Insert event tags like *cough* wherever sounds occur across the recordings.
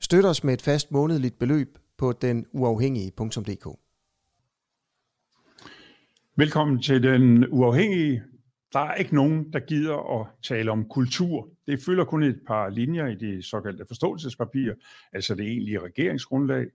Støt os med et fast månedligt beløb på den uafhængige.dk. Velkommen til Den Uafhængige. Der er ikke nogen, der gider at tale om kultur. Det fylder kun et par linjer i det såkaldte forståelsespapir, altså det egentlige regeringsgrundlag.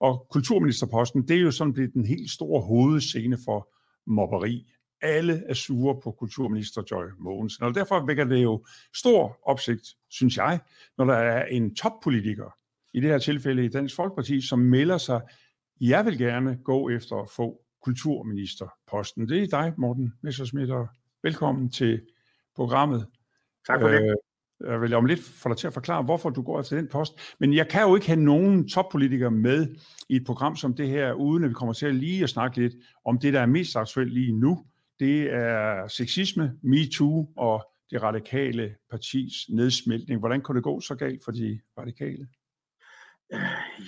Og kulturministerposten, det er jo sådan blevet den helt store hovedscene for mobberi. Alle er sure på kulturminister Joy Mogensen, og derfor vækker det jo stor opsigt, synes jeg, når der er en toppolitiker, i det her tilfælde i Dansk Folkeparti, som melder sig, jeg vil gerne gå efter at få kulturministerposten. Det er dig, Morten Messersmith, og velkommen til programmet. Tak for det. Øh, jeg vil om lidt få dig til at forklare, hvorfor du går efter den post. Men jeg kan jo ikke have nogen toppolitikere med i et program som det her, uden at vi kommer til at lige at snakke lidt om det, der er mest aktuelt lige nu. Det er sexisme, MeToo og det radikale partis nedsmeltning. Hvordan kunne det gå så galt for de radikale?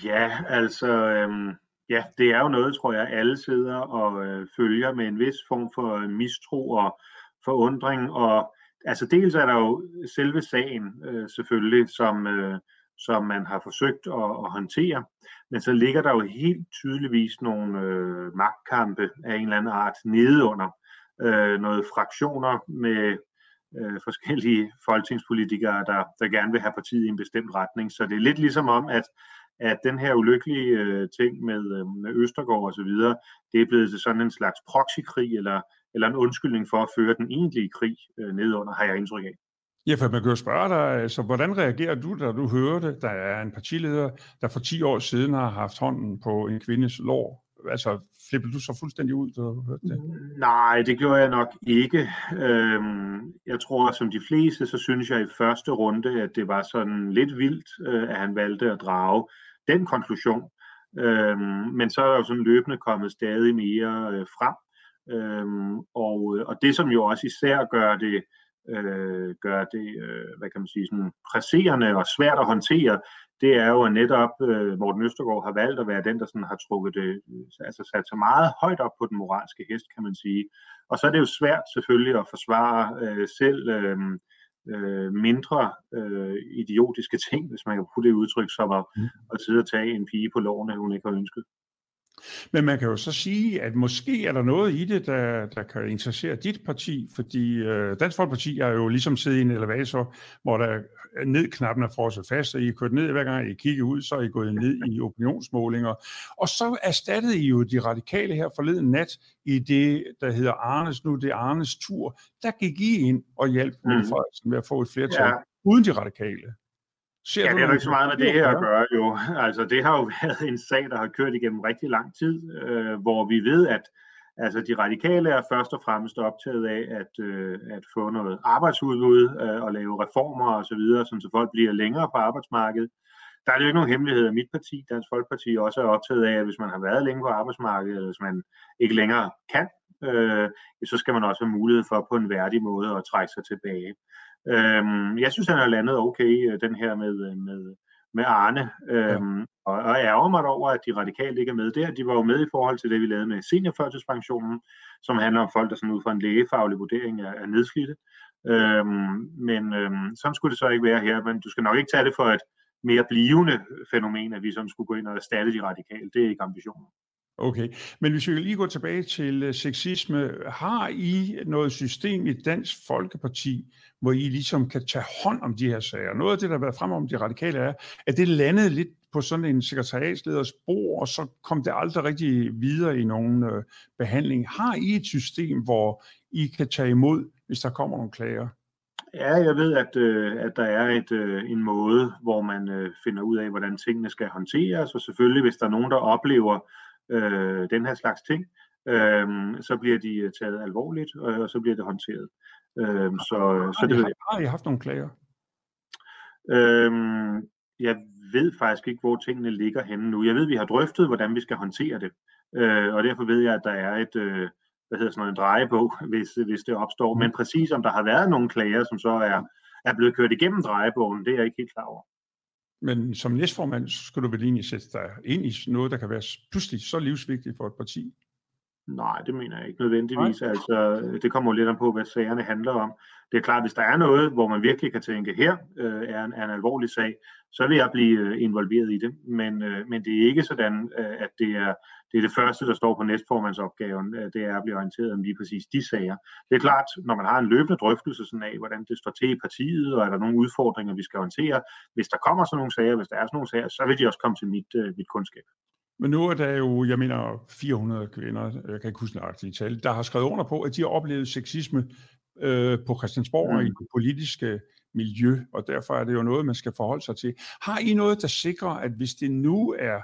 Ja, altså, øhm, ja, det er jo noget, tror jeg, alle sidder og øh, følger med en vis form for øh, mistro og forundring. Og altså, dels er der jo selve sagen øh, selvfølgelig, som, øh, som man har forsøgt at, at håndtere, men så ligger der jo helt tydeligvis nogle øh, magtkampe af en eller anden art nedeunder. Øh, noget fraktioner med øh, forskellige folketingspolitikere, der, der gerne vil have partiet i en bestemt retning. Så det er lidt ligesom om, at, at den her ulykkelige øh, ting med, øh, med Østergaard osv., det er blevet til sådan en slags proxykrig, eller, eller en undskyldning for at føre den egentlige krig øh, nedunder, har jeg indtryk af. Ja, for man kan jo spørge dig, altså, hvordan reagerer du, da du hører det? Der er en partileder, der for 10 år siden har haft hånden på en kvindes lår altså, flippede du så fuldstændig ud, da du hørte det? Nej, det gjorde jeg nok ikke. Øhm, jeg tror, som de fleste, så synes jeg i første runde, at det var sådan lidt vildt, øh, at han valgte at drage den konklusion. Øhm, men så er der jo sådan løbende kommet stadig mere øh, frem. Øhm, og, og det, som jo også især gør det øh, gør det, øh, hvad kan man sige, sådan presserende og svært at håndtere, det er jo, netop øh, Morten Østergaard har valgt at være den, der sådan har trukket det, altså sat sig meget højt op på den moralske hest, kan man sige. Og så er det jo svært selvfølgelig at forsvare øh, selv øh, øh, mindre øh, idiotiske ting, hvis man kan bruge det udtryk, som at, mm. at sidde og tage en pige på loven, hun ikke har ønsket. Men man kan jo så sige, at måske er der noget i det, der, der kan interessere dit parti, fordi øh, Dansk Folkeparti er jo ligesom siddet i en elevator, hvor der ned-knappen er frosset fast, og I er kørt ned, hver gang I kigger ud, så er I gået ned i opinionsmålinger. Og så erstattede I jo de radikale her forleden nat i det, der hedder Arnes, nu det er Arnes tur. Der gik I ind og hjalp mm. Frederiksen med at få et flertal, ja. uden de radikale. Ser ja, det er ikke så meget med det her at gøre, jo. Altså, det har jo *laughs* været en sag, der har kørt igennem rigtig lang tid, øh, hvor vi ved, at altså, de radikale er først og fremmest optaget af at, øh, at få noget arbejdsudbud øh, og lave reformer osv., så, så folk bliver længere på arbejdsmarkedet. Der er jo ikke nogen hemmelighed, at mit parti, Dansk Folkeparti, også er optaget af, at hvis man har været længe på arbejdsmarkedet, eller hvis man ikke længere kan, øh, så skal man også have mulighed for på en værdig måde at trække sig tilbage. Øh, jeg synes, han har landet okay, øh, den her med, øh, med, med Arne. Øhm, ja. og, og ærger mig over, at de radikale ikke er med der. De var jo med i forhold til det, vi lavede med seniorførtidspensionen, som handler om folk, der sådan ud fra en lægefaglig vurdering er, er nedslidte. Øhm, men øhm, sådan skulle det så ikke være her. Men du skal nok ikke tage det for et mere blivende fænomen, at vi sådan skulle gå ind og erstatte de radikale. Det er ikke ambitionen. Okay, men hvis vi lige går tilbage til øh, sexisme, har I noget system i Dansk Folkeparti, hvor I ligesom kan tage hånd om de her sager? Noget af det, der har været frem om de radikale, er, at det landede lidt på sådan en sekretariatsleders bord, og så kom det aldrig rigtig videre i nogen øh, behandling. Har I et system, hvor I kan tage imod, hvis der kommer nogle klager? Ja, jeg ved, at, øh, at der er et, øh, en måde, hvor man øh, finder ud af, hvordan tingene skal håndteres, og selvfølgelig, hvis der er nogen, der oplever øh, den her slags ting, øh, så bliver de øh, taget alvorligt, øh, og så bliver det håndteret. Øh, så, har, så det, har, har I haft nogle klager? Øh, jeg ved faktisk ikke, hvor tingene ligger henne nu. Jeg ved, vi har drøftet, hvordan vi skal håndtere det, øh, og derfor ved jeg, at der er et, øh, hvad hedder sådan noget, en dreje på, *laughs* hvis, hvis det opstår. Men præcis om der har været nogle klager, som så er, er blevet kørt igennem drejebogen, det er jeg ikke helt klar over. Men som næstformand, skal du vel egentlig sætte dig ind i noget, der kan være pludselig så livsvigtigt for et parti? Nej, det mener jeg ikke nødvendigvis. Nej. Altså, det kommer jo lidt an på, hvad sagerne handler om. Det er klart, hvis der er noget, hvor man virkelig kan tænke, her øh, er, en, er en alvorlig sag, så vil jeg blive øh, involveret i det. Men, øh, men det er ikke sådan, øh, at det er, det er det første, der står på næstformandsopgaven, øh, det er at blive orienteret om lige præcis de sager. Det er klart, når man har en løbende drøftelse sådan af, hvordan det står til i partiet, og er der nogle udfordringer, vi skal håndtere, hvis der kommer sådan nogle sager, hvis der er sådan nogle sager, så vil de også komme til mit, øh, mit kundskab. Men nu er der jo, jeg mener, 400 kvinder, jeg kan ikke huske nøjagtigt tal, der har skrevet under på, at de har oplevet sexisme øh, på Christiansborg mm. og i det politiske miljø, og derfor er det jo noget, man skal forholde sig til. Har I noget, der sikrer, at hvis det nu er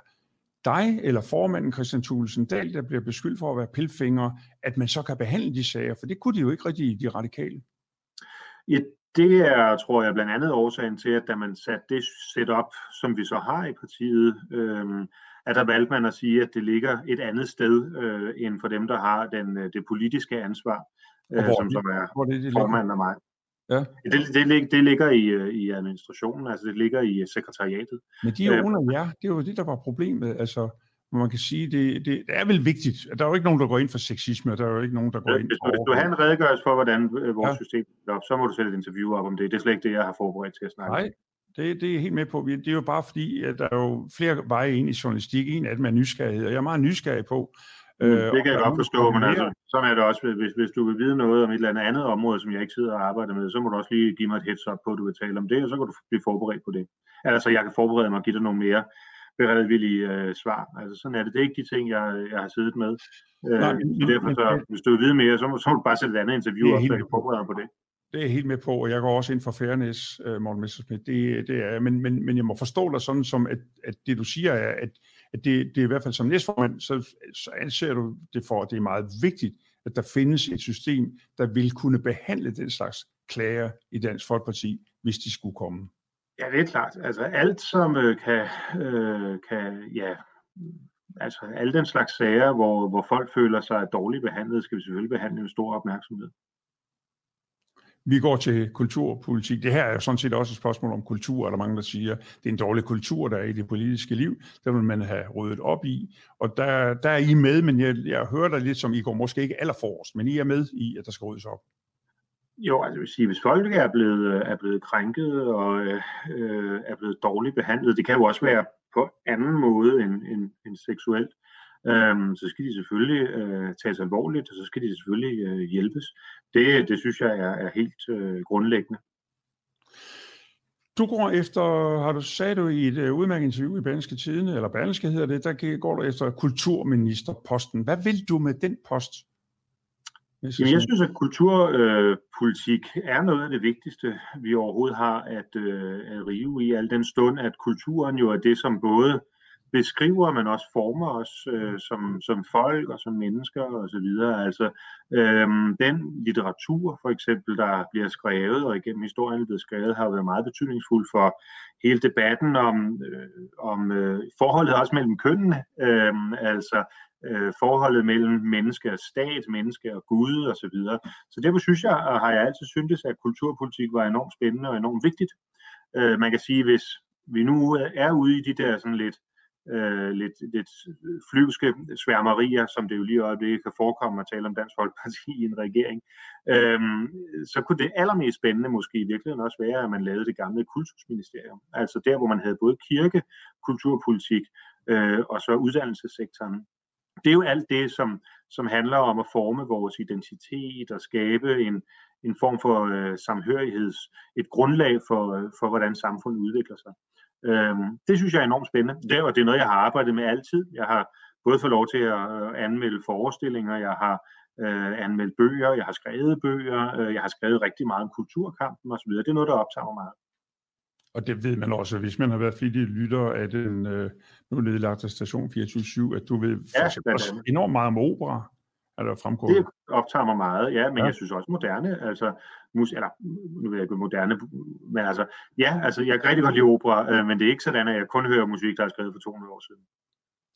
dig eller formanden Christian Thulesen Dahl, der bliver beskyldt for at være pilfinger, at man så kan behandle de sager? For det kunne de jo ikke rigtig de radikale. Ja, det er, tror jeg, blandt andet årsagen til, at da man satte det setup, som vi så har i partiet, øh, at der valgte man at sige, at det ligger et andet sted øh, end for dem, der har den, øh, det politiske ansvar, øh, som, som er hvor det, det formanden af mig. Ja. Det, det, det ligger i, øh, i administrationen, altså det ligger i sekretariatet. Men de er jo under jer, det er jo det, der var problemet. Altså, man kan sige, det, det, det er vel vigtigt. Der er jo ikke nogen, der går ind for sexisme, og der er jo ikke nogen, der går hvis, ind for... Hvis du har en redegørelse for, hvordan vores ja. system er op, så må du sætte et interview op om det. Det er slet ikke det, jeg har forberedt til at snakke Nej, det, det er helt med på. Det er jo bare fordi, at der er jo flere veje ind i journalistik. En af dem er nysgerrighed, og jeg er meget nysgerrig på. Øh, det kan jeg godt forstå, men altså, sådan er det også, hvis, hvis du vil vide noget om et eller andet andet område, som jeg ikke sidder og arbejder med, så må du også lige give mig et heads up på, at du vil tale om det, og så kan du blive forberedt på det. Altså, jeg kan forberede mig og give dig nogle mere beredvillige øh, svar. Altså, sådan er det. Det er ikke de ting, jeg, jeg har siddet med. Øh, Nej, men, derfor, så, hvis du vil vide mere, så må, så må du bare sætte et andet interview op, så jeg kan forberede mig på det. Det er jeg helt med på, og jeg går også ind for fairness, uh, Morten Messersmith. Det, det er men, men, men jeg må forstå dig sådan som, at, at det du siger er, at, at det, det er i hvert fald som næstformand, så, så anser du det for, at det er meget vigtigt, at der findes et system, der vil kunne behandle den slags klager i Dansk Folkeparti, hvis de skulle komme. Ja, det er klart. Altså alt, som øh, kan, øh, kan, ja, altså alle den slags sager, hvor, hvor folk føler sig dårligt behandlet, skal vi selvfølgelig behandle med stor opmærksomhed. Vi går til kulturpolitik. Det her er jo sådan set også et spørgsmål om kultur, eller der mange, der siger, det er en dårlig kultur, der er i det politiske liv. Der vil man have ryddet op i. Og der, der er I med, men jeg, jeg hører dig lidt som, I går måske ikke allerforrest, men I er med i, at der skal ryddes op. Jo, altså jeg vil sige, hvis folk er blevet, er blevet krænket og øh, er blevet dårligt behandlet, det kan jo også være på anden måde end, end, end seksuelt, øhm, så skal de selvfølgelig øh, tages alvorligt, og så skal de selvfølgelig øh, hjælpes. Det, det synes jeg er, er helt øh, grundlæggende. Du går efter, har du sagt du i et uh, udmærket interview i Berlingske Tidene, eller Berlingske hedder det, der går du efter kulturministerposten. Hvad vil du med den post? Jamen, jeg synes, at kulturpolitik øh, er noget af det vigtigste, vi overhovedet har at, øh, at rive i, al den stund, at kulturen jo er det, som både beskriver, men også former os øh, som, som folk og som mennesker og så videre. Altså øh, den litteratur for eksempel, der bliver skrevet og igennem historien bliver skrevet, har været meget betydningsfuld for hele debatten om, øh, om øh, forholdet også mellem kønnene, øh, altså øh, forholdet mellem menneske og stat, menneske og Gud og så videre. Så derfor synes jeg, og har jeg altid syntes, at kulturpolitik var enormt spændende og enormt vigtigt. Øh, man kan sige, hvis vi nu er ude i de der sådan lidt øh, lidt, lidt øh, flyvske sværmerier, som det jo lige øjeblikket kan forekomme at tale om Dansk Folkeparti i en regering, øh, så kunne det allermest spændende måske i virkeligheden også være, at man lavede det gamle kultusministerium. Altså der, hvor man havde både kirke, kulturpolitik øh, og så uddannelsessektoren. Det er jo alt det, som, som handler om at forme vores identitet og skabe en, en form for øh, samhørigheds, et grundlag for, øh, for, hvordan samfundet udvikler sig. Øhm, det synes jeg er enormt spændende. Det, og det er noget, jeg har arbejdet med altid. Jeg har både fået lov til at øh, anmelde forestillinger, jeg har øh, anmeldt bøger, jeg har skrevet bøger, øh, jeg har skrevet rigtig meget om kulturkampen osv. Det er noget, der optager mig meget. Og det ved man også, hvis man har været flittig lytter af den øh, nu nedlagte station 24-7, at du ved ja, enormt meget om opera. Er der fremgået. Det optager mig meget, ja, men ja. jeg synes også moderne, altså, mus, eller nu ved jeg ikke moderne, men altså, ja, altså, jeg kan rigtig godt lide opera, øh, men det er ikke sådan, at jeg kun hører musik, der er skrevet for 200 år siden.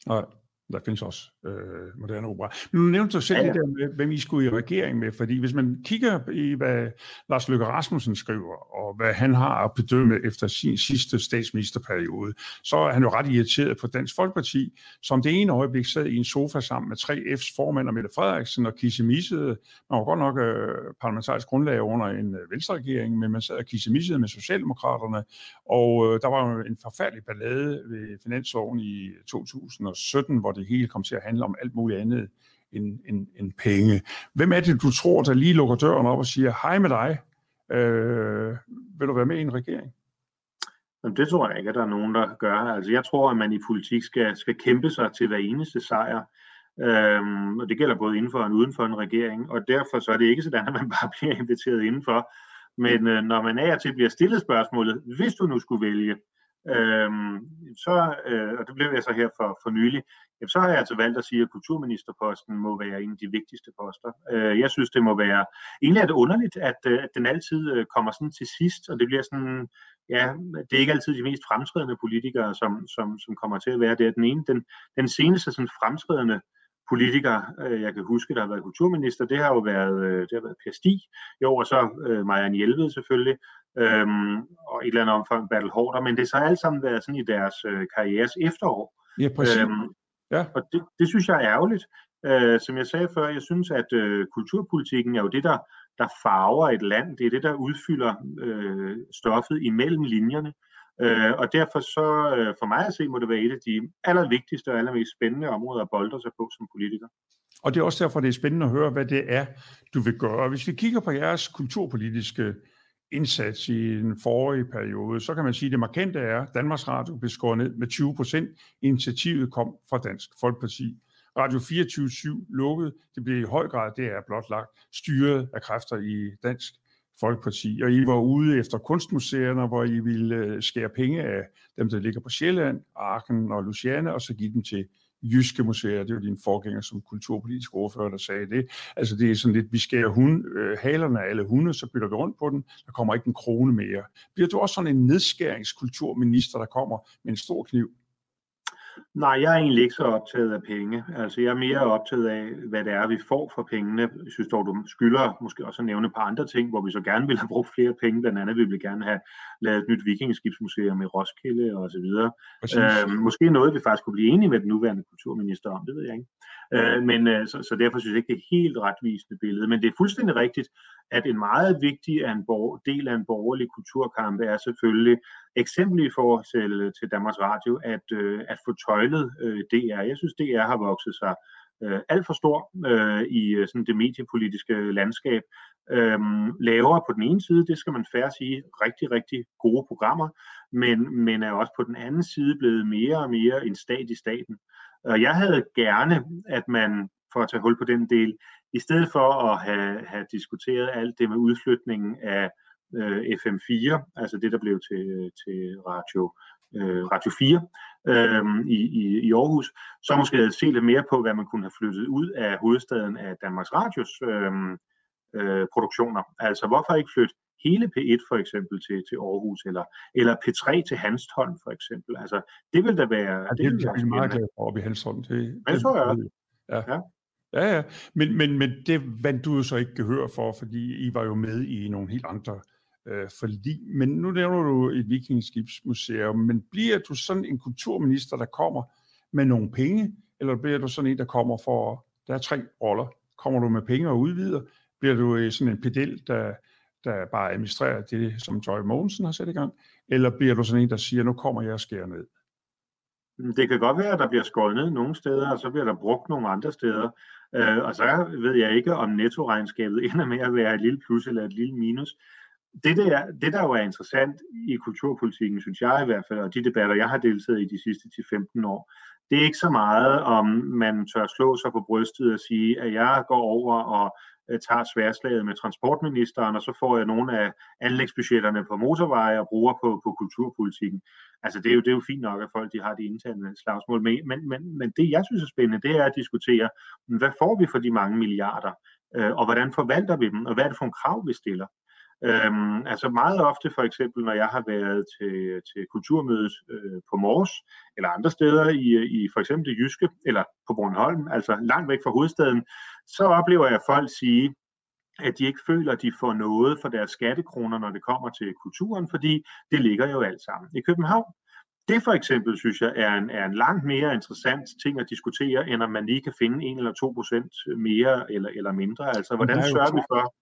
Nej. Der findes også øh, moderne opera. Men nu nævnte du selv ja, ja. det der med, hvem I skulle i regering med, fordi hvis man kigger i, hvad Lars Løkke Rasmussen skriver, og hvad han har at bedømme efter sin sidste statsministerperiode, så er han jo ret irriteret på Dansk Folkeparti, som det ene øjeblik sad i en sofa sammen med 3F's formand og Mette Frederiksen og kissemissede. Man var godt nok øh, parlamentarisk grundlag under en øh, venstreregering, men man sad og kissemissede med Socialdemokraterne, og øh, der var jo en forfærdelig ballade ved finansloven i 2017, hvor det hele kom til at handle om alt muligt andet end, end, end penge. Hvem er det, du tror, der lige lukker døren op og siger, hej med dig, øh, vil du være med i en regering? Jamen, det tror jeg ikke, at der er nogen, der gør. Altså, jeg tror, at man i politik skal, skal kæmpe sig til hver eneste sejr. Øhm, og det gælder både inden for og uden for en regering. Og derfor så er det ikke sådan, at man bare *laughs* bliver inviteret indenfor. Men øh, når man af og til bliver stillet spørgsmålet, hvis du nu skulle vælge, øhm, så, øh, og det blev jeg så her for, for nylig, jamen, så har jeg altså valgt at sige, at kulturministerposten må være en af de vigtigste poster. Øh, jeg synes, det må være... Egentlig er det underligt, at, øh, at den altid øh, kommer sådan til sidst, og det bliver sådan... Ja, det er ikke altid de mest fremtrædende politikere, som, som, som kommer til at være det. Den ene, den, den seneste sådan fremtrædende politiker, øh, jeg kan huske, der har været kulturminister, det har jo været, det har været Per Stig, jo, og så øh, Marianne Hjelved selvfølgelig, øhm, og i et eller andet omfang Bertel Hårder, men det har alt sammen været sådan i deres øh, karrieres efterår. Ja, præcis. Øhm, ja. Og det, det synes jeg er ærgerligt. Øh, som jeg sagde før, jeg synes, at øh, kulturpolitikken er jo det, der, der farver et land. Det er det, der udfylder øh, stoffet imellem linjerne. Øh, og derfor så, øh, for mig at se, må det være et af de allervigtigste og allermest spændende områder at bolde sig på som politiker. Og det er også derfor, det er spændende at høre, hvad det er, du vil gøre. Hvis vi kigger på jeres kulturpolitiske indsats i den forrige periode, så kan man sige, at det markante er, at Danmarks Radio blev skåret ned med 20 procent. Initiativet kom fra Dansk Folkeparti. Radio 24-7 lukkede. Det blev i høj grad, det er blot lagt, styret af kræfter i Dansk Folkeparti. Og I var ude efter kunstmuseerne, hvor I ville øh, skære penge af dem, der ligger på Sjælland, Arken og Luciane, og så give dem til jyske museer. Det var din forgænger som kulturpolitisk ordfører, der sagde det. Altså det er sådan lidt, vi skærer hun, øh, halerne af alle hunde, så bytter vi rundt på den. Der kommer ikke en krone mere. Bliver du også sådan en nedskæringskulturminister, der kommer med en stor kniv? Nej, jeg er egentlig ikke så optaget af penge. Altså, jeg er mere optaget af, hvad det er, vi får for pengene. Jeg synes dog, du skylder måske også at nævne et par andre ting, hvor vi så gerne vil have brugt flere penge. Blandt andet vil vi gerne have lavet et nyt vikingeskibsmuseum i Roskilde og så videre. Øh, måske noget, vi faktisk kunne blive enige med den nuværende kulturminister om, det ved jeg ikke. Øh, men øh, så, så derfor synes jeg ikke, det er helt retvisende billede. Men det er fuldstændig rigtigt, at en meget vigtig af en del af en borgerlig kulturkamp er selvfølgelig eksempel i forhold til, til Danmarks Radio, at, øh, at få tøjlet øh, DR. Jeg synes, DR har vokset sig øh, alt for stor øh, i øh, sådan det mediepolitiske landskab. Øhm, lavere på den ene side, det skal man færre sige, rigtig, rigtig gode programmer, men, men er også på den anden side blevet mere og mere en stat i staten. Og jeg havde gerne, at man, for at tage hul på den del, i stedet for at have, have diskuteret alt det med udflytningen af øh, FM4, altså det, der blev til, til Radio, øh, Radio 4 øh, i, i, i Aarhus, så måske havde set lidt mere på, hvad man kunne have flyttet ud af hovedstaden af Danmarks Radios øh, øh, produktioner. Altså hvorfor ikke flytte hele P1 for eksempel til, til Aarhus, eller, eller P3 til Hanstholm for eksempel. Altså, det vil da være... Ja, det, det vil være meget glad for op i Hanstholm. Det, det, tror jeg Ja. ja. Ja, ja. Men, men, men det vandt du jo så ikke gehør for, fordi I var jo med i nogle helt andre øh, forlig. Men nu nævner du et vikingskibsmuseum, men bliver du sådan en kulturminister, der kommer med nogle penge, eller bliver du sådan en, der kommer for, der er tre roller. Kommer du med penge og udvider? Bliver du øh, sådan en pedel, der, der bare administrerer det, som Joy Mogensen har sat i gang? Eller bliver du sådan en, der siger, nu kommer jeg og skærer ned? Mm, det kan godt være, at der bliver skåret ned nogle steder, og så bliver der brugt nogle andre steder. Øh, og så ved jeg ikke, om nettoregnskabet *laughs* ender med at være et lille plus eller et lille minus. Det der, det, der jo er interessant i kulturpolitikken, synes jeg i hvert fald, og de debatter, jeg har deltaget i de sidste 10-15 år, det er ikke så meget, om man tør slå sig på brystet og sige, at jeg går over og øh, tager sværslaget med transportministeren, og så får jeg nogle af anlægsbudgetterne på motorveje og bruger på, på kulturpolitikken. Altså det er, jo, det er jo fint nok, at folk de har de interne slagsmål med, men, men, men det jeg synes er spændende, det er at diskutere, hvad får vi for de mange milliarder, øh, og hvordan forvalter vi dem, og hvad er det for en krav, vi stiller. Øhm, altså meget ofte for eksempel, når jeg har været til, til kulturmødet øh, på Mors, eller andre steder i, i for eksempel det Jyske, eller på Bornholm, altså langt væk fra hovedstaden, så oplever jeg folk sige, at de ikke føler, at de får noget for deres skattekroner, når det kommer til kulturen, fordi det ligger jo alt sammen i København. Det for eksempel, synes jeg, er en, er en langt mere interessant ting at diskutere, end om man lige kan finde 1 eller 2 procent mere eller, eller mindre. Altså, hvordan sørger vi for,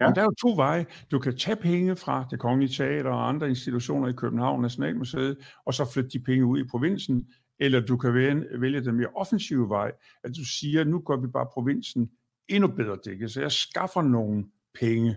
Ja. Men der er jo to veje. Du kan tage penge fra det kongelige teater og andre institutioner i København Nationalmuseet, og så flytte de penge ud i provinsen, eller du kan vælge den mere offensive vej, at du siger, nu gør vi bare provinsen endnu bedre dækket, så jeg skaffer nogle penge.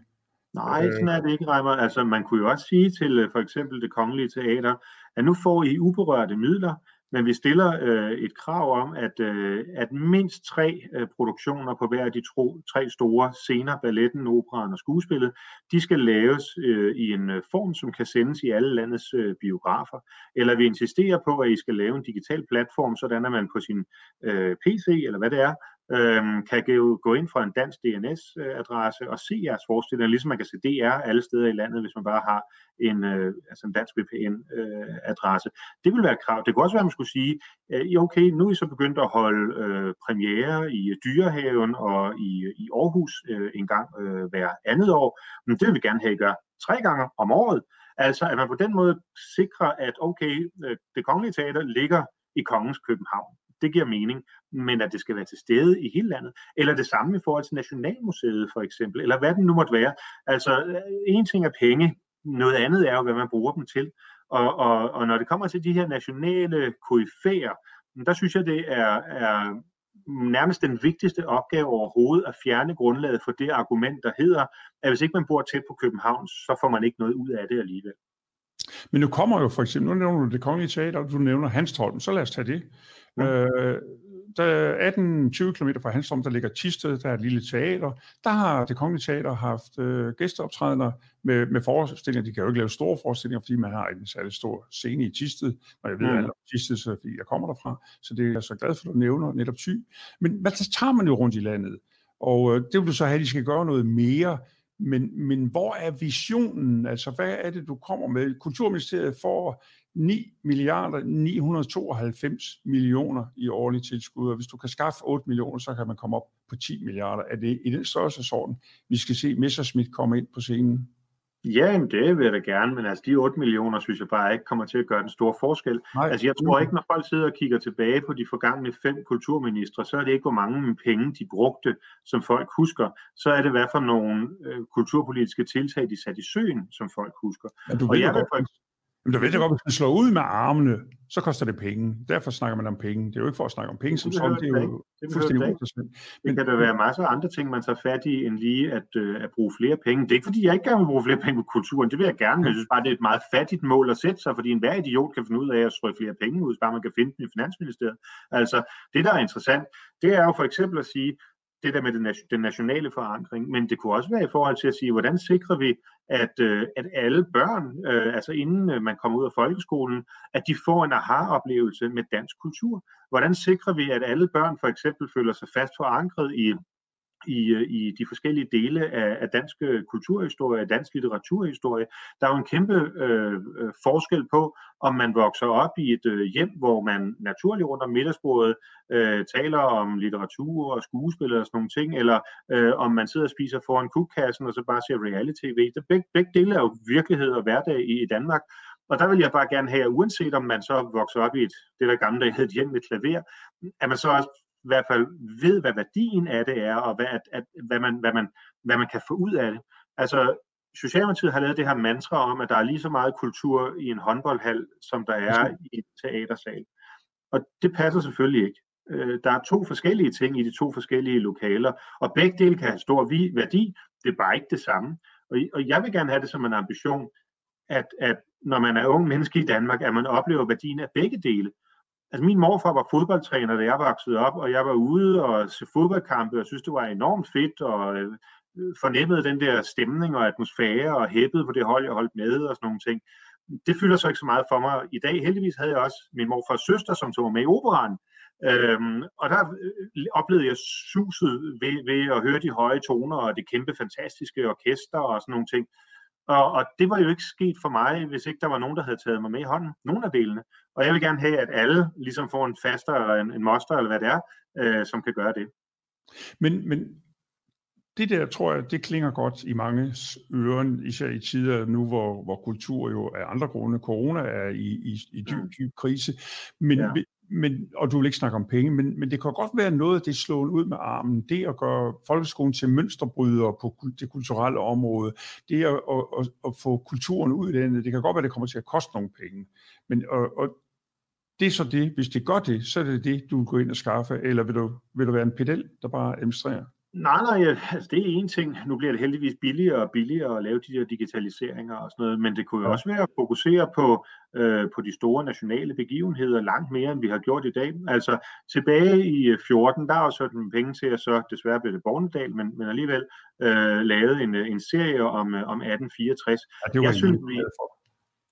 Nej, sådan er det ikke, Reimer. Altså, man kunne jo også sige til øh, for eksempel det kongelige teater, at nu får I uberørte midler, men vi stiller øh, et krav om, at, øh, at mindst tre øh, produktioner på hver af de tro, tre store scener, balletten, operaen og skuespillet, de skal laves øh, i en øh, form, som kan sendes i alle landets øh, biografer. Eller vi insisterer på, at I skal lave en digital platform, sådan at man på sin øh, PC, eller hvad det er, øhm, kan gå ind fra en dansk DNS-adresse og se jeres forestillinger, ligesom man kan se DR alle steder i landet, hvis man bare har en, øh, altså en dansk VPN-adresse. Øh, det vil være et krav. Det kunne også være, at man skulle sige, øh, okay, nu er I så begyndt at holde øh, premiere i Dyrehaven og i, i Aarhus øh, en gang øh, hver andet år, men det vil vi gerne have, I gør tre gange om året. Altså, at man på den måde sikrer, at okay, øh, det kongelige teater ligger i kongens København det giver mening, men at det skal være til stede i hele landet. Eller det samme i forhold til Nationalmuseet for eksempel, eller hvad det nu måtte være. Altså, øh, en ting er penge, noget andet er jo, hvad man bruger dem til. Og, og, og når det kommer til de her nationale koryfæer, der synes jeg, det er, er nærmest den vigtigste opgave overhovedet at fjerne grundlaget for det argument, der hedder, at hvis ikke man bor tæt på København, så får man ikke noget ud af det alligevel. Men nu kommer jo for eksempel, nu nævner du det kongelige teater, og du nævner Hanstholm, så lad os tage det. Øh, der 18-20 km fra Hanstholm, der ligger Tisted, der er et lille teater. Der har det kongelige teater haft øh, gæsteoptrædener med, med forestillinger. De kan jo ikke lave store forestillinger, fordi man har en særlig stor scene i Tisted, og jeg ved mm. alt om Tisted, så, fordi jeg kommer derfra. Så det er jeg så glad for, at du nævner netop ty. Men hvad så tager man jo rundt i landet? Og øh, det vil du så have, at de skal gøre noget mere. Men, men hvor er visionen? Altså, hvad er det, du kommer med? Kulturministeriet får 9 milliarder 992 millioner i årlige tilskud, og hvis du kan skaffe 8 millioner, så kan man komme op på 10 milliarder. Er det i den størrelsesorden, vi skal se Messerschmidt komme ind på scenen? Ja, det vil jeg da gerne, men altså de 8 millioner synes jeg bare ikke kommer til at gøre den store forskel. Nej. Altså jeg tror ikke, når folk sidder og kigger tilbage på de forgangne fem kulturministre, så er det ikke, hvor mange penge de brugte, som folk husker. Så er det, hvad for nogle øh, kulturpolitiske tiltag, de satte i søen, som folk husker. Ja, og jeg vil for, men du ved det godt, hvis man slår ud med armene, så koster det penge. Derfor snakker man om penge. Det er jo ikke for at snakke om penge som sådan, det er jo det fuldstændig uinteressant. Men det kan der være masser af andre ting, man tager fat i, end lige at, øh, at bruge flere penge. Det er ikke fordi, jeg ikke gerne vil bruge flere penge på kulturen. Det vil jeg gerne, men jeg synes bare, det er et meget fattigt mål at sætte sig, fordi enhver idiot kan finde ud af at strøge flere penge ud, bare man kan finde dem i Finansministeriet. Altså, det der er interessant, det er jo for eksempel at sige, det der med den, den nationale forankring, men det kunne også være i forhold til at sige, hvordan sikrer vi, at, øh, at alle børn, øh, altså inden øh, man kommer ud af folkeskolen, at de får en aha-oplevelse med dansk kultur. Hvordan sikrer vi, at alle børn for eksempel føler sig fast forankret i i, øh, i de forskellige dele af, af dansk øh, kulturhistorie, dansk litteraturhistorie. Der er jo en kæmpe øh, øh, forskel på, om man vokser op i et øh, hjem, hvor man naturligt rundt om middagsbordet øh, taler om litteratur og skuespil og sådan nogle ting, eller øh, om man sidder og spiser foran kukkassen og så bare ser reality-tv. Det, begge, dele er jo virkelighed og hverdag i, i Danmark. Og der vil jeg bare gerne have, at uanset om man så vokser op i et, det der gamle der hed et hjem med klaver, at man så også i hvert fald ved, hvad værdien af det er, og hvad, at, at, hvad, man, hvad, man, hvad man kan få ud af det. Altså, Socialdemokratiet har lavet det her mantra om, at der er lige så meget kultur i en håndboldhal, som der er i et teatersal. Og det passer selvfølgelig ikke. Øh, der er to forskellige ting i de to forskellige lokaler, og begge dele kan have stor værdi, det er bare ikke det samme. Og jeg vil gerne have det som en ambition, at, at når man er ung menneske i Danmark, at man oplever værdien af begge dele altså min morfar var fodboldtræner, da jeg voksede op, og jeg var ude og se fodboldkampe, og synes, det var enormt fedt, og øh, fornemmede den der stemning og atmosfære, og hæppede på det hold, jeg holdt med, og sådan nogle ting. Det fylder så ikke så meget for mig i dag. Heldigvis havde jeg også min morfars søster, som tog med i operan, Øhm, og der øh, oplevede jeg suset ved, ved at høre de høje toner og det kæmpe fantastiske orkester og sådan nogle ting. Og, og det var jo ikke sket for mig, hvis ikke der var nogen, der havde taget mig med i hånden. Nogle af delene. Og jeg vil gerne have, at alle ligesom får en faster eller en, en moster, eller hvad det er, øh, som kan gøre det. Men, men det der, tror jeg, det klinger godt i mange øren, især i tider nu, hvor, hvor kultur jo af andre grunde, corona er i, i, i dyb, dyb krise. Men, ja men, og du vil ikke snakke om penge, men, men det kan godt være noget af det slåen ud med armen. Det at gøre folkeskolen til mønsterbryder på det kulturelle område, det at, at, at, at få kulturen ud i det, det kan godt være, det kommer til at koste nogle penge. Men og, og det er så det, hvis det gør det, så er det det, du vil gå ind og skaffe, eller vil du, vil du være en pedel, der bare administrerer? Nej, nej, altså det er en ting. Nu bliver det heldigvis billigere og billigere at lave de der digitaliseringer og sådan noget, men det kunne jo også være at fokusere på, øh, på de store nationale begivenheder langt mere, end vi har gjort i dag. Altså tilbage i 14, der er også nogle penge til, at så desværre blev det Bornedal, men, men alligevel øh, lavet en, en serie om, øh, om 1864. Ja, det var Jeg synes, vi...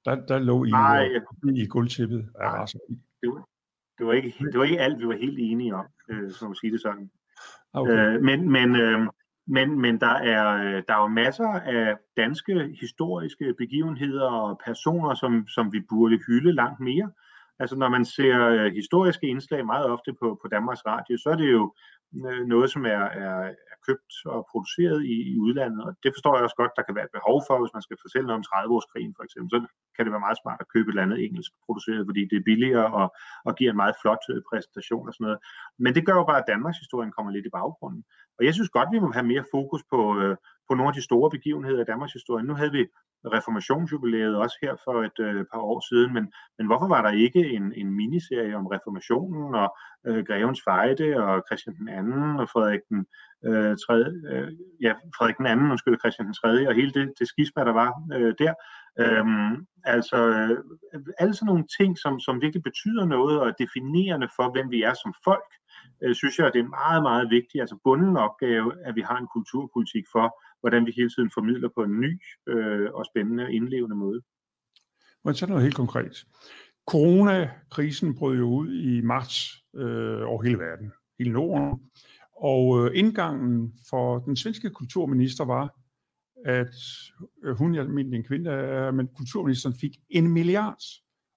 Der, der lå I, nej, i guldtippet af det var, det, var ikke, det var ikke alt, vi var helt enige om, øh, som at sige det sådan. Ah, okay. Øh, men, men, øh, men, men der er, øh, der er jo masser af danske historiske begivenheder og personer, som, som vi burde hylde langt mere. Altså når man ser øh, historiske indslag meget ofte på, på Danmarks Radio, så er det jo øh, noget, som er, er, købt og produceret i, i udlandet, og det forstår jeg også godt, der kan være et behov for, hvis man skal fortælle noget om 30-årskrigen for eksempel, så kan det være meget smart at købe et eller andet engelsk produceret, fordi det er billigere og, og giver en meget flot øh, præsentation og sådan noget. Men det gør jo bare, at Danmarks historien kommer lidt i baggrunden. Og jeg synes godt, vi må have mere fokus på, øh, på nogle af de store begivenheder i Danmarks historie. Nu havde vi reformationsjubilæet også her for et øh, par år siden, men, men hvorfor var der ikke en, en miniserie om reformationen og øh, Grevens Fejde og Christian den anden og Frederik den, øh, 3, øh, ja, Frederik den anden, undskyld, Christian den 3. og hele det, det skisma, der var øh, der. Øhm, altså øh, alle sådan nogle ting, som, som virkelig betyder noget og er definerende for, hvem vi er som folk, øh, synes jeg, at det er meget, meget vigtigt, altså bunden opgave, at vi har en kulturpolitik for, hvordan vi hele tiden formidler på en ny øh, og spændende og indlevende måde. Men så noget helt konkret. Coronakrisen brød jo ud i marts øh, over hele verden, hele Norden, og øh, indgangen for den svenske kulturminister var, at øh, hun, jeg mener en kvinde, men kulturministeren fik en milliard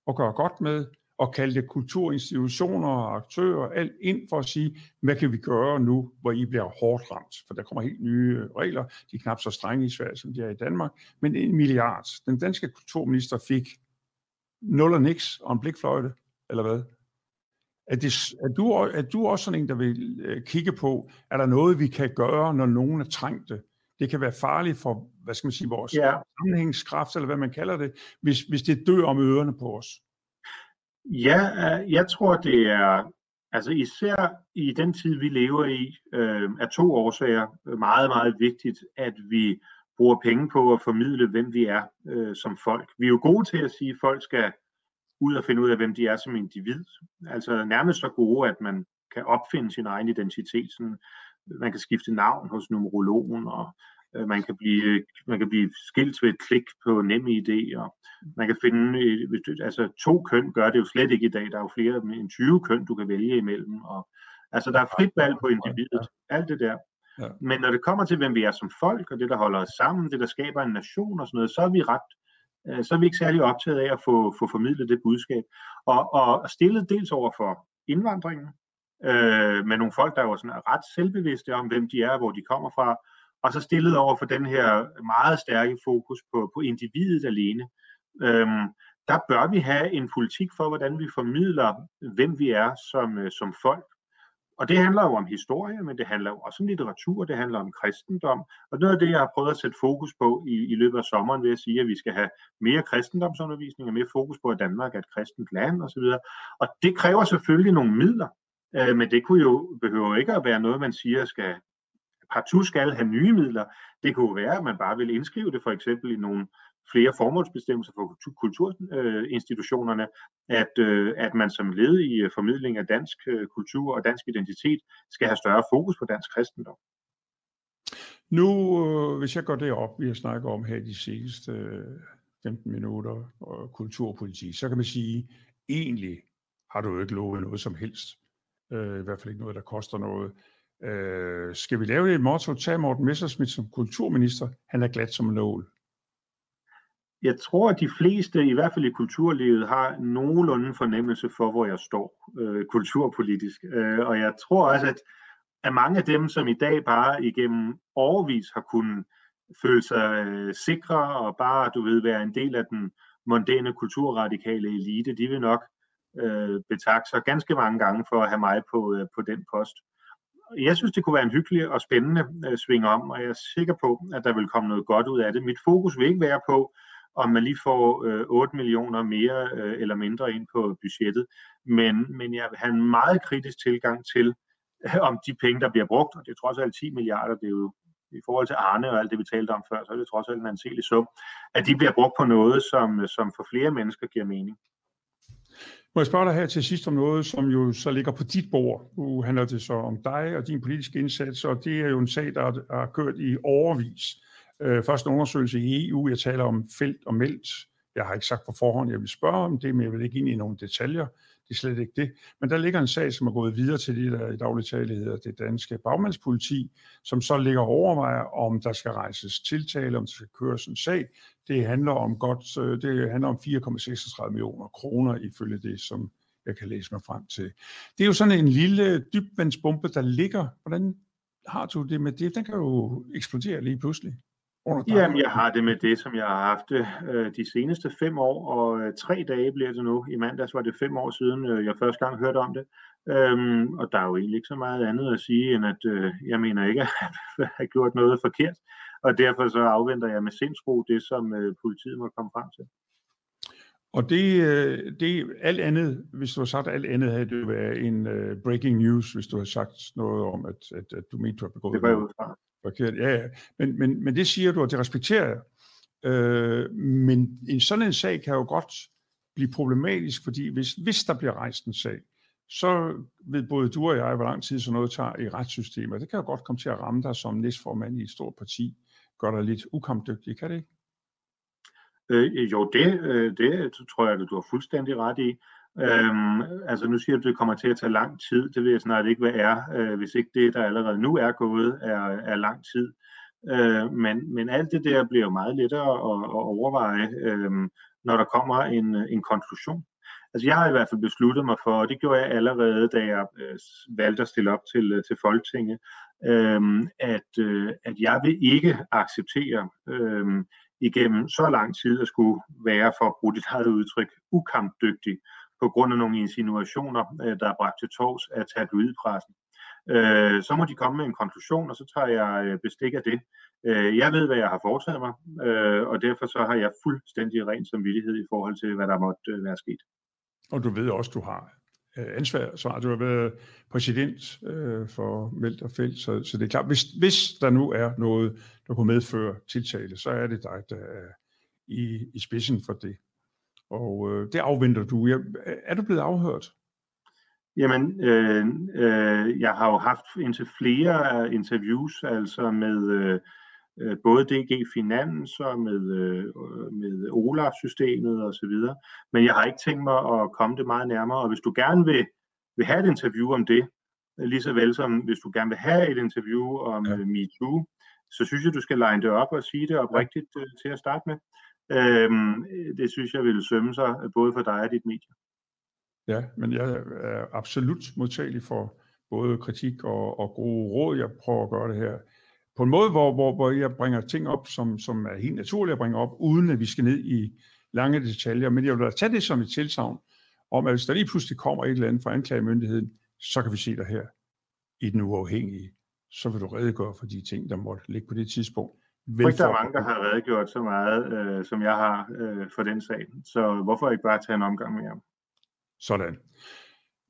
at gøre godt med, og kaldte kulturinstitutioner og aktører alt ind for at sige, hvad kan vi gøre nu, hvor I bliver hårdt ramt? For der kommer helt nye regler, de er knap så strenge i Sverige, som de er i Danmark, men en milliard. Den danske kulturminister fik nul og niks og en blikfløjte, eller hvad? Er, det, er, du, er du også sådan en, der vil øh, kigge på, er der noget, vi kan gøre, når nogen er trængte? Det kan være farligt for, hvad skal man sige, vores ja. sammenhængskraft, eller hvad man kalder det, hvis, hvis det dør om ørerne på os. Ja, øh, jeg tror, det er, altså især i den tid, vi lever i, øh, er to årsager meget, meget vigtigt, at vi bruger penge på at formidle, hvem vi er øh, som folk. Vi er jo gode til at sige, at folk skal ud og finde ud af, hvem de er som individ. Altså nærmest så gode, at man kan opfinde sin egen identitet. Sådan, man kan skifte navn hos numerologen, og man kan blive, man kan blive skilt ved et klik på nem idé, og man kan finde, du, altså to køn gør det jo slet ikke i dag, der er jo flere end 20 køn, du kan vælge imellem, og altså der er frit valg på individet, alt det der. Ja. Men når det kommer til, hvem vi er som folk, og det, der holder os sammen, det, der skaber en nation og sådan noget, så er vi ret, øh, så er vi ikke særlig optaget af at få, få formidlet det budskab. Og, og stillet dels over for indvandringen, øh, med nogle folk, der er jo sådan ret selvbevidste om, hvem de er, hvor de kommer fra, og så stillet over for den her meget stærke fokus på, på individet alene. Øhm, der bør vi have en politik for, hvordan vi formidler, hvem vi er som, øh, som folk. Og det handler jo om historie, men det handler jo også om litteratur, det handler om kristendom. Og noget af det, jeg har prøvet at sætte fokus på i, i løbet af sommeren, ved at sige, at vi skal have mere kristendomsundervisning og mere fokus på, at Danmark er et kristent land osv. Og det kræver selvfølgelig nogle midler, øh, men det kunne jo behøver ikke at være noget, man siger skal partout skal have nye midler. Det kunne være, at man bare vil indskrive det for eksempel i nogle flere formålsbestemmelser for kulturinstitutionerne, at, øh, at man som led i øh, formidling af dansk øh, kultur og dansk identitet skal have større fokus på dansk kristendom. Nu, hvis jeg går det op, vi har snakket om her de seneste 15 minutter og kulturpolitik, så kan man sige, egentlig har du jo ikke lovet noget som helst. I hvert fald ikke noget, der koster noget. Øh, skal vi lave et motto? Tag Morten Messersmith som kulturminister. Han er glat som en nål. Jeg tror, at de fleste, i hvert fald i kulturlivet, har nogenlunde fornemmelse for, hvor jeg står øh, kulturpolitisk. Øh, og jeg tror også, at, at mange af dem, som i dag bare igennem overvis har kunnet føle sig øh, sikre og bare, du ved, være en del af den mondæne kulturradikale elite, de vil nok øh, betakke sig ganske mange gange for at have mig på, øh, på den post. Jeg synes, det kunne være en hyggelig og spændende øh, sving om, og jeg er sikker på, at der vil komme noget godt ud af det. Mit fokus vil ikke være på, om man lige får øh, 8 millioner mere øh, eller mindre ind på budgettet, men, men jeg vil have en meget kritisk tilgang til, øh, *laughs* om de penge, der bliver brugt, og det er trods alt 10 milliarder, det er jo i forhold til Arne og alt det, vi talte om før, så er det trods alt en anselig sum, at de bliver brugt på noget, som, som for flere mennesker giver mening. Må jeg spørge dig her til sidst om noget, som jo så ligger på dit bord. Nu handler det så om dig og din politiske indsats, og det er jo en sag, der har kørt i overvis. Øh, først en undersøgelse i EU, jeg taler om felt og meldt. Jeg har ikke sagt på forhånd, jeg vil spørge om det, men jeg vil ikke ind i nogle detaljer. Det er slet ikke det. Men der ligger en sag, som er gået videre til det, der i daglig tale hedder det danske bagmandspoliti, som så ligger og overvejer, om der skal rejses tiltale, om der skal køres en sag. Det handler om godt, øh, det handler om 4,36 millioner kroner, ifølge det, som jeg kan læse mig frem til. Det er jo sådan en lille dybvandsbombe, der ligger. Hvordan har du det med det? Den kan jo eksplodere lige pludselig. Jamen, jeg har det med det, som jeg har haft det øh, de seneste fem år, og øh, tre dage bliver det nu. I mandags var det fem år siden, øh, jeg første gang hørte om det. Øhm, og der er jo egentlig ikke så meget andet at sige, end at øh, jeg mener ikke, *laughs* at jeg har gjort noget forkert. Og derfor så afventer jeg med sindsro det, som øh, politiet må komme frem til. Og det, øh, det alt andet, hvis du har sagt alt andet, havde det været en uh, breaking news, hvis du har sagt noget om, at, at, at du mente, du har begået det var fra. Forkert, ja, ja. Men, men, men det siger du, og det respekterer jeg. Øh, men en sådan en sag kan jo godt blive problematisk, fordi hvis, hvis der bliver rejst en sag, så ved både du og jeg, hvor lang tid sådan noget tager i retssystemet. Det kan jo godt komme til at ramme dig som næstformand i et stort parti. Gør dig lidt ukampdygtig, kan det ikke? Øh, jo, det, øh, det tror jeg, at du har fuldstændig ret i. Øhm, altså nu siger du, at det kommer til at tage lang tid. Det vil jeg snart ikke, hvad er, øh, hvis ikke det, der allerede nu er gået, er, er lang tid. Øh, men, men alt det der bliver jo meget lettere at, at overveje, øh, når der kommer en, en konklusion. Altså jeg har i hvert fald besluttet mig for, og det gjorde jeg allerede, da jeg øh, valgte at stille op til, øh, til Folketinget, øh, at, øh, at jeg vil ikke acceptere øh, igennem så lang tid at skulle være, for at bruge dit eget udtryk, ukampdygtig på grund af nogle insinuationer, øh, der er bragt til tors af tabloidpressen. Øh, så må de komme med en konklusion, og så tager jeg øh, bestik af det. Øh, jeg ved, hvad jeg har foretaget mig, øh, og derfor så har jeg fuldstændig ren samvittighed i forhold til, hvad der måtte være sket. Og du ved også, du har ansvar, så du har været præsident for Meldt og Felt, så, så det er klart, hvis, hvis der nu er noget, der kunne medføre tiltale, så er det dig, der er i, i spidsen for det. Og øh, det afventer du. Jeg, er du blevet afhørt? Jamen, øh, øh, jeg har jo haft indtil flere interviews, altså med øh, øh både DG Finans og med, øh, med OLAF-systemet og så videre. Men jeg har ikke tænkt mig at komme det meget nærmere, og hvis du gerne vil, vil have et interview om det, lige så vel som hvis du gerne vil have et interview om ja. MeToo, så synes jeg, du skal line det op og sige det oprigtigt ja. til at starte med. Øhm, det synes jeg ville sømme sig, øh, både for dig og dit medie. Ja, men jeg øh, er absolut modtagelig for både kritik og, og gode råd. Jeg prøver at gøre det her på en måde, hvor, hvor, hvor jeg bringer ting op, som, som er helt naturligt at bringe op, uden at vi skal ned i lange detaljer. Men jeg vil da tage det som et tilsavn om, at hvis der lige pludselig kommer et eller andet fra anklagemyndigheden, så kan vi se dig her i den uafhængige. Så vil du redegøre for de ting, der måtte ligge på det tidspunkt. Jeg tror ikke, der er mange, der har redegjort så meget, øh, som jeg har øh, for den sag. Så hvorfor ikke bare tage en omgang mere? Sådan.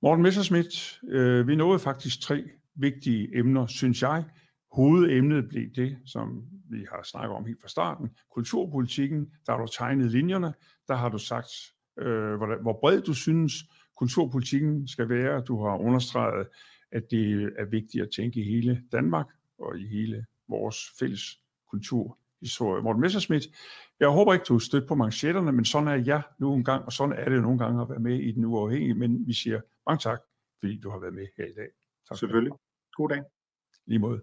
Morten Messerschmidt, øh, vi nåede faktisk tre vigtige emner, synes jeg. Hovedemnet blev det, som vi har snakket om helt fra starten, kulturpolitikken. Der har du tegnet linjerne, der har du sagt, øh, hvor, hvor bred du synes, kulturpolitikken skal være. Du har understreget, at det er vigtigt at tænke i hele Danmark og i hele vores fælles kulturhistorie. Morten Messerschmidt, jeg håber ikke, du er stødt på manchetterne, men sådan er jeg nu en gang, og sådan er det nogle gange at være med i den uafhængige, men vi siger mange tak, fordi du har været med her i dag. Tak Selvfølgelig. God dag. Lige måde.